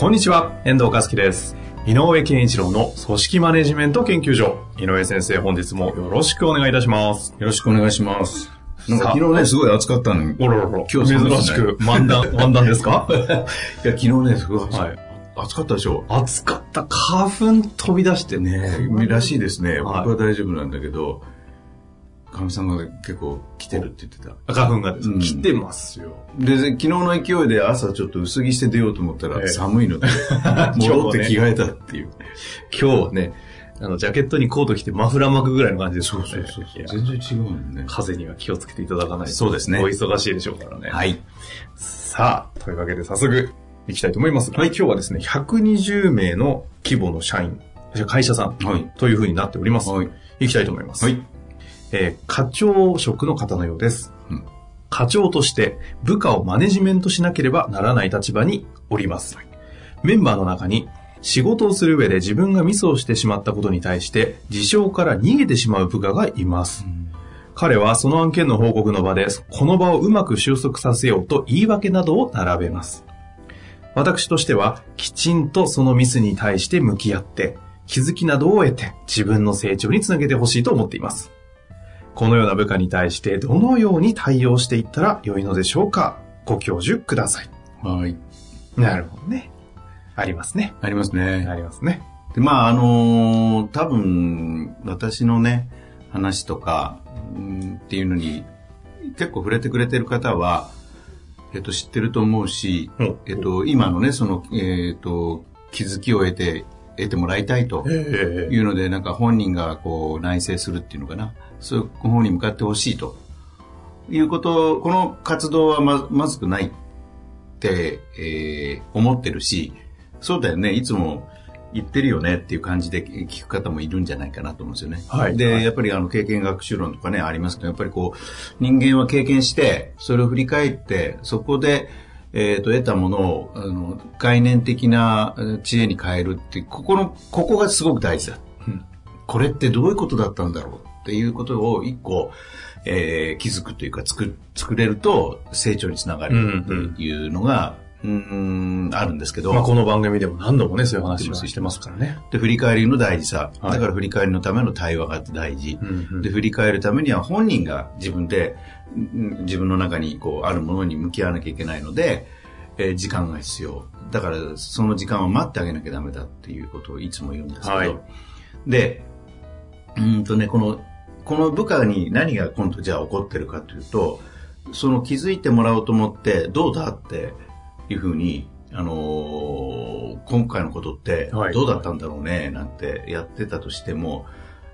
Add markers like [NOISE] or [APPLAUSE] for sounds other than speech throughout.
こんにちは、遠藤和樹です。井上健一郎の組織マネジメント研究所。井上先生、本日もよろしくお願いいたします。よろしくお願いします。なんか昨日ね、すごい暑かったのに。おろろろ。今日珍しく漫談、[LAUGHS] 漫談ですか？いや、昨日ね、すごい暑,、はい暑かったでしょ？暑かった。花粉飛び出してねらしいですね。はい僕は大丈夫なんだけど、かみさんが結構来てるって言ってた。花粉がです、うん来てますよ。で、昨日の勢いで朝ちょっと薄着して出ようと思ったええら寒いので、[LAUGHS] 戻って着替えたっていう。今日はね、あの、ジャケットにコート着てマフラー巻くぐらいの感じですもんね。いや全然違うもんね。風には気をつけていただかないと。そうですねお忙しいでしょうからね。はい。さあ、というわけで早速行きたいと思います。はい、今日はですね、120名の規模の社員、会社さんはい。というふうになっております。はい。行きたいと思います。はい。えー課長職の方のようです。うん課長として部下をマネジメントしなければならない立場におります。メンバーの中に仕事をする上で自分がミスをしてしまったことに対して事象から逃げてしまう部下がいます。彼はその案件の報告の場で、この場をうまく収束させようと言い訳などを並べます。私としては、きちんとそのミスに対して向き合って、気づきなどを得て、自分の成長につなげてほしいと思っています。このような部下に対して、どのように対応していったら良いのでしょうか？ご教授ください。はい。なるほどね。ありますね。ありますね。ありますね。で、まあ、あのー多分、私のね、話とか、うんっていうのに、結構触れてくれてる方は、えっと、知ってると思うし、うんえっと、今のね、その、えっと、気づきを得て、得てもらいたいとえいうので、なんか本人がこう、内省するっていうのかな。そういう方に向かってほしいと。いうこと、この活動はま、まずくないって、えー思ってるし、そうだよね、いつも言ってるよねっていう感じで聞く方もいるんじゃないかなと思うんですよね。で、はいはいやっぱりあの経験学習論とかね、ありますけど、やっぱりこう、人間は経験して、それを振り返って、そこで、えっ、と、得たものを、あの、概念的なえー知恵に変えるって、ここの、ここがすごく大事だ。うんこれってどういうことだったんだろうっていうことを一個、えー気づくというか作作れると成長につながるというのが、うーん、あるんですけど、まあ、この番組でも何度もね、そういう話をしてますからね。で振り返りの大事さ、はい。だから振り返りのための対話が大事、うんうん。で振り返るためには本人が自分でうん自分の中にこうあるものに向き合わなきゃいけないので、えー時間が必要。だからその時間を待ってあげなきゃダメだっていうことをいつも言うんですけど、はい。でうーんとねこのこの部下に何が今度じゃあ起こってるかというとその気づいてもらおうと思ってどうだっていうふうにあのー今回のことってはい。どうだったんだろうねなんてやってたとしても、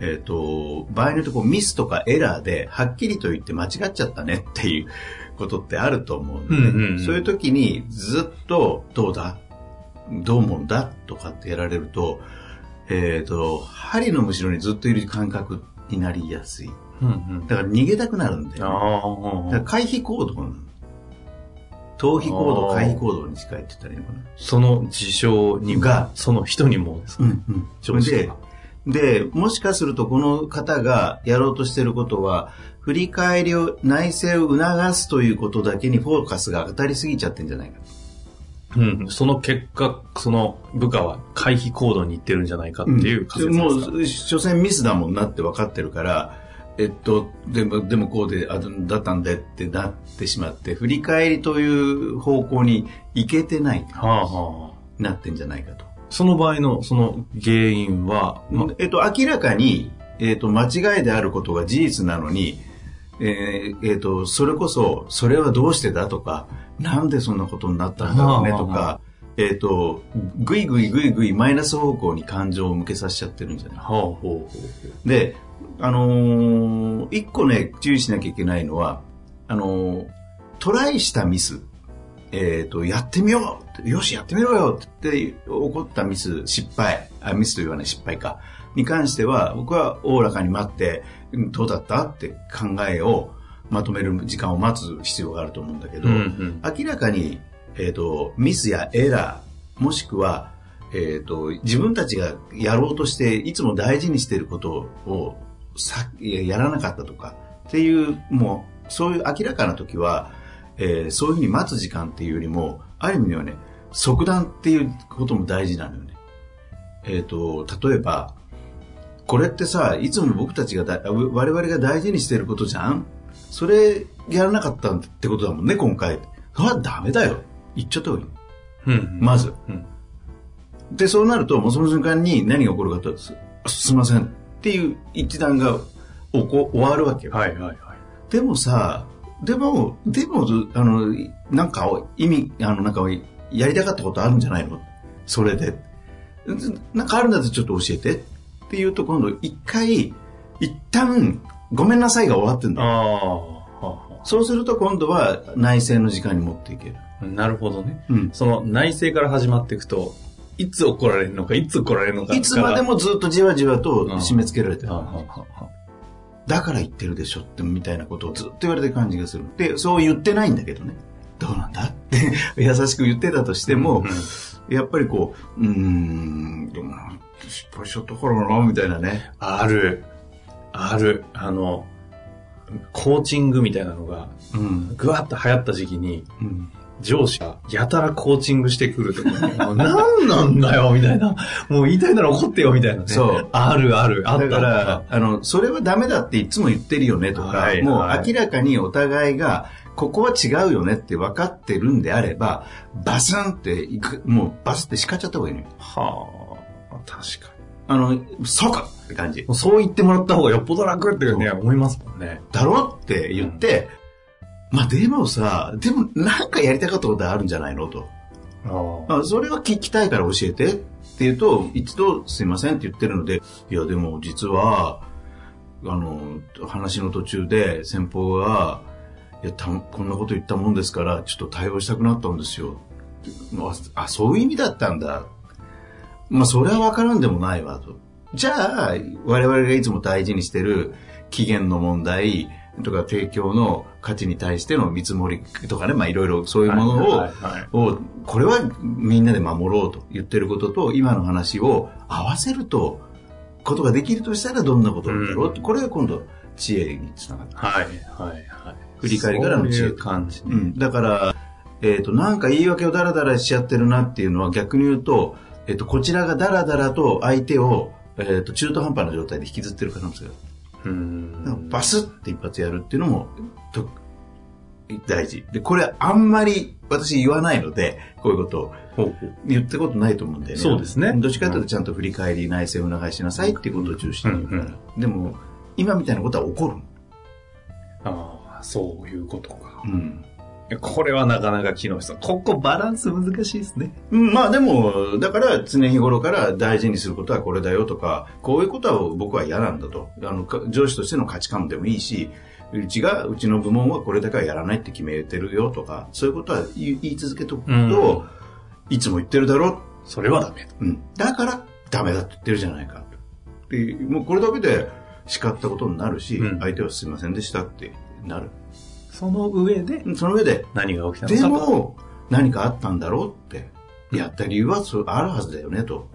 えっ、と、場合によってこうミスとかエラーではっきりと言って間違っちゃったねっていうことってあると思うんで、うんうんうん。そういう時にずっとどうだ？どう思うんだ？とかってやられると、えっ、と、針のむしろにずっといる感覚になりやすい。うんうんだから逃げたくなるんだよ、ね。だから回避行動なの。逃避行動、回避行動に近いって言ったらいいのかな。その事象にもがその人にもですか、うんうん。でで、もしかするとこの方がやろうとしていることは、振り返りを、内省を促すということだけにフォーカスが当たりすぎちゃってんじゃないか。うん、その結果、その部下は回避行動に行ってるんじゃないかっていう仮説もですか、う、所詮ミスだもんなって分かってるから、えっと、でも、でもこうで、あだったんでってなってしまって、振り返りという方向に行けてない、はあはあ、なってんじゃないかと。その場合のその原因は、まえっと、明らかに、えっと、間違いであることが事実なのに、えーえっと、それこそ、それはどうしてだとか、なんでそんなことになったんだろうねとか、えっと、ぐいぐいぐいぐいマイナス方向に感情を向けさせちゃってるんじゃない？はあ、ほうほうで、あのー一個ね、注意しなきゃいけないのは、あのートライしたミスえっ、と、やってみようよし、やってみろよって起こったミス、失敗、あ、ミスと言わない失敗か、に関しては、僕はおおらかに待って、どうだったって考えをまとめる時間を待つ必要があると思うんだけど、うんうん、明らかに、えっ、ー、と、ミスやエラー、もしくは、えっ、ー、と、自分たちがやろうとして、いつも大事にしていることをさやらなかったとか、っていう、もう、そういう明らかな時は、えー、そういうふうに待つ時間っていうよりも、ある意味ではね、即断っていうことも大事なのよね。えっ、ー、と、例えば、これってさ、いつも僕たちがだ、我々が大事にしてることじゃん?それやらなかったってことだもんね、今回。それはダメだよ。言っちゃった方がいい。うん、まず、うん。で、そうなると、もうその瞬間に何が起こるかと、すすみませんっていう一段がおこ終わるわけよ。はいはいはい。でもさ、でも、でも、あの、なんか意味、あの、なんかやりたかったことあるんじゃないの？それで。なんかあるんだとちょっと教えてっていうと今度一回、一旦ごめんなさいが終わってんだそうすると今度は内政の時間に持っていける。なるほどね。うん、その内政から始まっていくと、いつ怒られるのか、いつ怒られるのか。いつまでもずっとじわじわと締め付けられてる。だから言ってるでしょって、みたいなことをずっと言われてる感じがする。で、そう言ってないんだけどね。どうなんだって [LAUGHS] 優しく言ってたとしても、うん、やっぱりこう、うん、でも失敗しちゃったからな、みたいなね。ある。ある。あの、コーチングみたいなのが、ぐわっと流行った時期に、うん、上司がやたらコーチングしてくるとか、[LAUGHS] ね、何なんだよ、みたいな。もう言いたいなら怒ってよ、みたいなね。そう。あるある。あった。ら、あの、それはダメだっていつも言ってるよねとか、はい、もう明らかにお互いが、ここは違うよねって分かってるんであれば、バスンっていく、もうバスって叱っちゃった方がいいのよ。はあ、確かに。あの、そうかって感じ。そう言ってもらった方がよっぽど楽ってね、思いますもんね。だろって言って、うん、まあでもさ、でもなんかやりたかったことあるんじゃないのと。ああそれは聞きたいから教えてって言うと、一度すいませんって言ってるので、いやでも実は、あの、話の途中で先方が、いや、たこんなこと言ったもんですから、ちょっと対応したくなったんですよ。あ、そういう意味だったんだ。まあ、それは分からんでもないわと。じゃあ、我々がいつも大事にしてる期限の問題とか提供の価値に対しての見積もりとかね、まあいろいろそういうものを、はいはいはい、これはみんなで守ろうと言ってることと、今の話を合わせると、ことができるとしたらどんなことなんだろう、うん、これが今度知恵につながる。はい、はい、はい。振り返りからの知恵。うう感じ、ね、うん。だから、えっ、ー、と、なんか言い訳をダラダラしちゃってるなっていうのは逆に言うと、えっと、こちらがダラダラと相手を、えっと、中途半端な状態で引きずってる可能性がある。うんバスって一発やるっていうのもと大事。で、これあんまり私言わないので、こういうことを言ったことないと思うんでね。そうですね。どっちかというとちゃんと振り返り、内政を促しなさいっていうことを中心に言うから。うんうん、でも、今みたいなことは起こる。ああ、そういうことか。うん。これはなかなか機能した。ここバランス難しいですね。うん、まあでも、だから常日頃から大事にすることはこれだよとか、こういうことは僕は嫌なんだと。あの、上司としての価値観でもいいし、うちが、うちの部門はこれだけはやらないって決めてるよとか、そういうことは言い続けとくと、いつも言ってるだろ。それはダメ。うん。だからダメだって言ってるじゃないか。で、もうこれだけで叱ったことになるし、うん、相手はすいませんでしたってなる。その上で、その上で、何が起きたのかでも、何かあったんだろうって、やった理由はあるはずだよねと。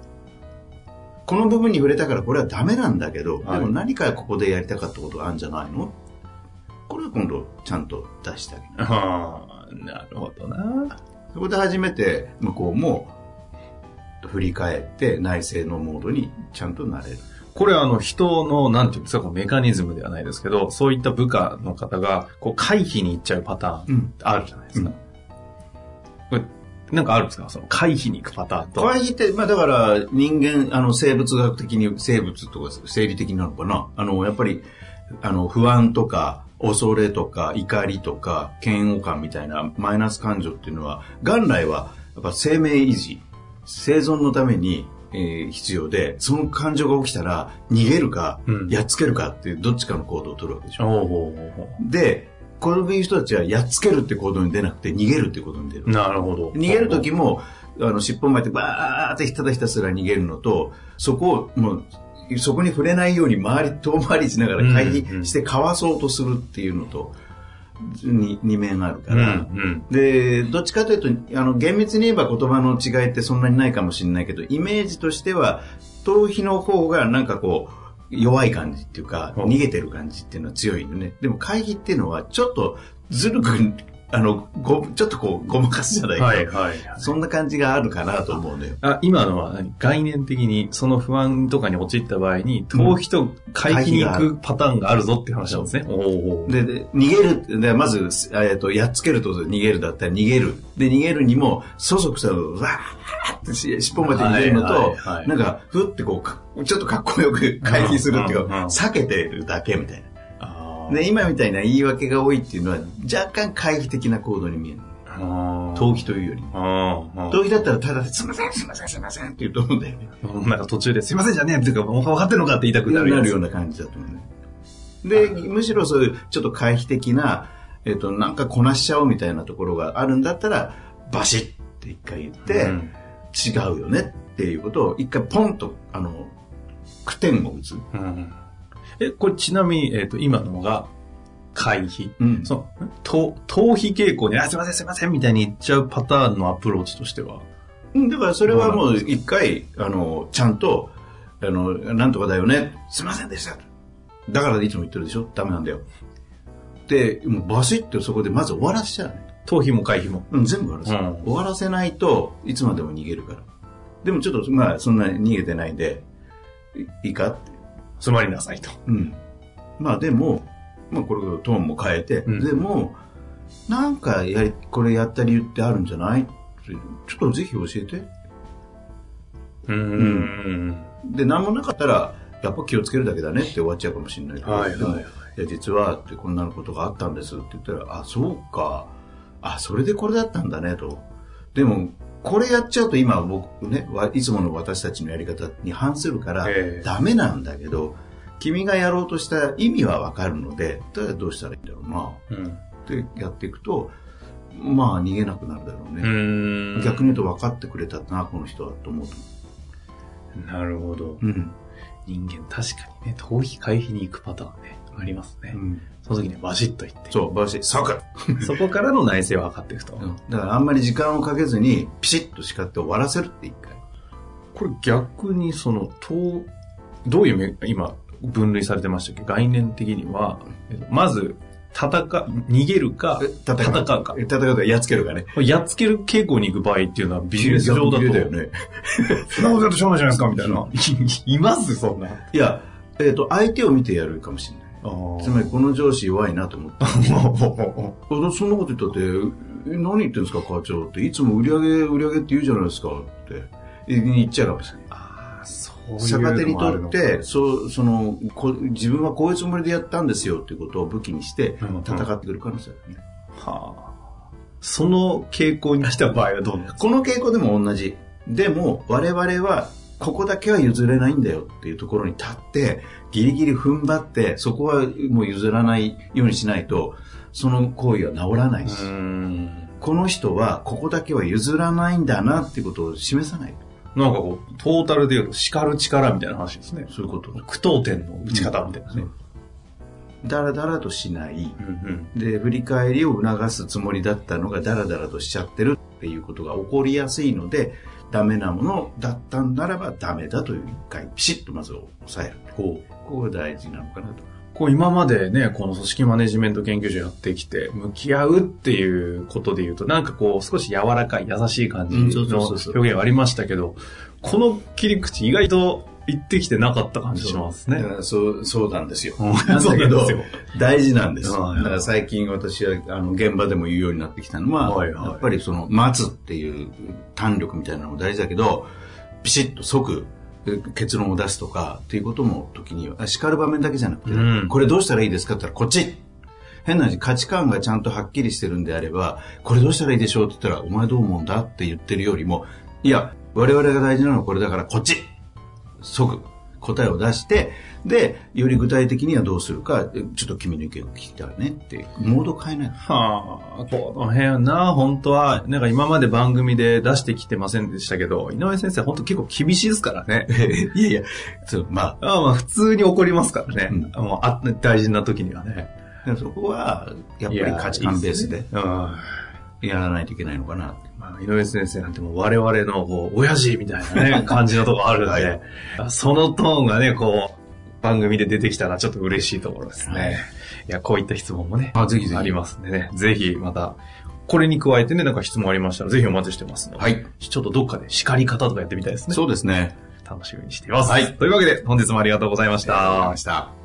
この部分に触れたからこれはダメなんだけど、はい、でも何かここでやりたかったことがあるんじゃないの？これは今度ちゃんと出してあげる。ああ、なるほどな。そこで初めて向こうも振り返って内政のモードにちゃんとなれる。これはあの人の、なんていうんですか、メカニズムではないですけど、そういった部下の方が、こう回避に行っちゃうパターンあるじゃないですか。うん、これなんかあるんですか？その回避に行くパターンと。回避って、まあだから人間、あの生物学的に、生物とか生理的なのかな？あの、やっぱり、あの、不安とか、恐れとか、怒りとか、嫌悪感みたいなマイナス感情っていうのは、元来は、やっぱ生命維持、生存のためにえー、必要で、その感情が起きたら、逃げるか、うん、やっつけるかっていう、どっちかの行動を取るわけでしょ。で、こういう人たちはやっつけるって行動に出なくて逃げるって行動に出る。なるほど。逃げる時も、あの、尻尾巻いてバーってひただひたすら逃げるのと、そこを、もう、そこに触れないように周り、遠回りしながら回避してかわそうとするっていうのと、に二面あるかうん、うら、ん。で、どっちかというと、あの、厳密に言えば言葉の違いってそんなにないかもしれないけど、イメージとしては、逃避の方がなんかこう、弱い感じっていうか、うん逃げてる感じっていうのは強いよね。でも回避っていうのは、ちょっとずるく、あの、ご、ちょっとこう、ごまかすじゃないけど、はいはい。そんな感じがあるかなと思うのよ。あ、今のは何？概念的にその不安とかに陥った場合に、逃避と回避に行くパターンがあるぞっていう話なんですね。おーで、で逃げる、でまず、えっと、やっつけると逃げるだったら逃げる。で、逃げるにも、そそくさと、わーってし尻尾まで逃げるのと、はいはいはいなんか、ふってこうか、ちょっとかっこよく回避するっていうか、うんうんうん避けてるだけみたいあな。で、今みたいな言い訳が多いっていうのは、若干回避的な行動に見える。あー。逃避というよりも。あー逃避だったら、ただ、すいません、すいません、すいませんって言うと思うんだよね。うんなんか途中ですいませんじゃねえっていうか、もう分かってるのかって言いたくなるなるような感じだと思うね。で、むしろそういうちょっと回避的な、えっ、と、なんかこなしちゃおうみたいなところがあるんだったら、バシッって一回言って、うん違うよねっていうことを一回ポンと、あの、句点を打つ。うんえ、これちなみに、えっ、と、今のが回避。うん。その、と逃避傾向に、あ、すいませんすいませんみたいに言っちゃうパターンのアプローチとしては。うんだからそれはもう一回、あの、ちゃんと、あの、なんとかだよね。すいませんでした。だからいつも言ってるでしょ？ダメなんだよ。で、もうバシッとそこでまず終わらせちゃうね。逃避も回避も。うん、全部終わらせる、うん終わらせないといつまでも逃げるから。でもちょっと、まあ、そんなに逃げてないんで、いいいか？って。つまりなさいと。うん。まあでも、まあこれトーンも変えて、うんでも、なんかやり、これやった理由ってあるんじゃない？ちょっとぜひ教えて。うーん。で、何もなかったら、やっぱ気をつけるだけだねって終わっちゃうかもしれないけど、はいはいいや、実はってこんなことがあったんですって言ったら、あ、そうか。あ、それでこれだったんだねと。でも、これやっちゃうと今僕ね、わいつもの私たちのやり方に反するからええ、ダメなんだけど、君がやろうとした意味はわかるので、だどうしたらいいんだろうな。うん。ってやっていくと、まあ逃げなくなるだろううね。ーん。逆に言うと分かってくれたな、この人はと思うと。なるほど。うん。人間確かにね、逃避回避に行くパターンね、ありますね。うんその時にバシッと言って。そう、バシッ、即 [LAUGHS] そこからの内政を測っていくと。うんだからあんまり時間をかけずに、ピシッと叱って終わらせるって一回。これ逆にその、とどういうめ、今、分類されてましたっけ？概念的には、えっとまず、戦、逃げるか、戦戦うか。戦うかやっつけるかね。やっつける傾向に行く場合っていうのはビジネス上だと、だよね。そんなことやってしょうがないじゃないですか、みたいな。い [LAUGHS] いますそんな。いや、えっ、と、相手を見てやるかもしれない。つまり、この上司弱いなと思って。[LAUGHS] あそんなこと言ったって、え何言ってんですか、課長って。いつも売り上げ、売り上げって言うじゃないですか、って。言っちゃうかもしれない。ああ、そういう逆手にとって、そう、そのこ、自分はこういうつもりでやったんですよっていうことを武器にしてうんうん戦ってくる可能性あるね。はあ。その傾向に来た場合はどうなんですか？この傾向でも同じ。でも、我々は、ここだけは譲れないんだよっていうところに立って、ギリギリ踏ん張って、そこはもう譲らないようにしないと、その行為は治らないし、ん。この人はここだけは譲らないんだなっていうことを示さない。なんかこう、トータルで言うと叱る力みたいな話ですね。そういうこと。句読点の打ち方みたいなね。だらだらとしない。うんで、振り返りを促すつもりだったのがダラダラとしちゃってるっていうことが起こりやすいので、ダメなものだったんならばダメだという一回ピシッとまず抑える。こう。ここが大事なのかなと。こう今までね、この組織マネジメント研究所やってきて、向き合うっていうことで言うと、なんかこう少し柔らかい、優しい感じの表現はありましたけど、この切り口意外と言ってきてなかった感じしますね。そう、そうなんですよ。うん。なんだけど大事なんです。はいだから最近私は、あの、現場でも言うようになってきたのは、はいはい。やっぱりその、待つっていう胆力みたいなのも大事だけど、ピシッと即、え結論を出すとかっていうことも時には、叱る場面だけじゃなくて、うん。これどうしたらいいですかって言ったら、こっち。変な話、価値観がちゃんとはっきりしてるんであれば、これどうしたらいいでしょうって言ったら、お前どう思うんだって言ってるよりも、いや、我々が大事なのはこれだから、こっち即、答えを出して、で、より具体的にはどうするか、えちょっと君の意見を聞きたいねって、モード変えない。はあ、この辺はな、本当は、なんか今まで番組で出してきてませんでしたけど、井上先生本当結構厳しいですからね。[LAUGHS] いやいや、まああまあ普通に怒りますからね。うんもうあ大事な時にはね。そこは、やっぱり価値観ベースでやらないといけないのかな。あ、井上先生なんてもう我々のこう、親父みたいなね、感じのとこあるんで、そのトーンがね、こう、番組で出てきたらちょっと嬉しいところですね。はいい、や、こういった質問もね、あぜひぜひありますんでね、ぜひまた、これに加えてね、なんか質問ありましたら、ぜひお待ちしてますので、はい。ちょっとどっかで叱り方とかやってみたいですね。そうですね。楽しみにしています。はいというわけで、本日もありがとうございましありがとうございたま。した。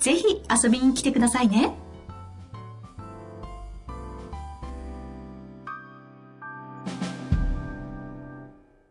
ぜひ遊びに来てくださいね。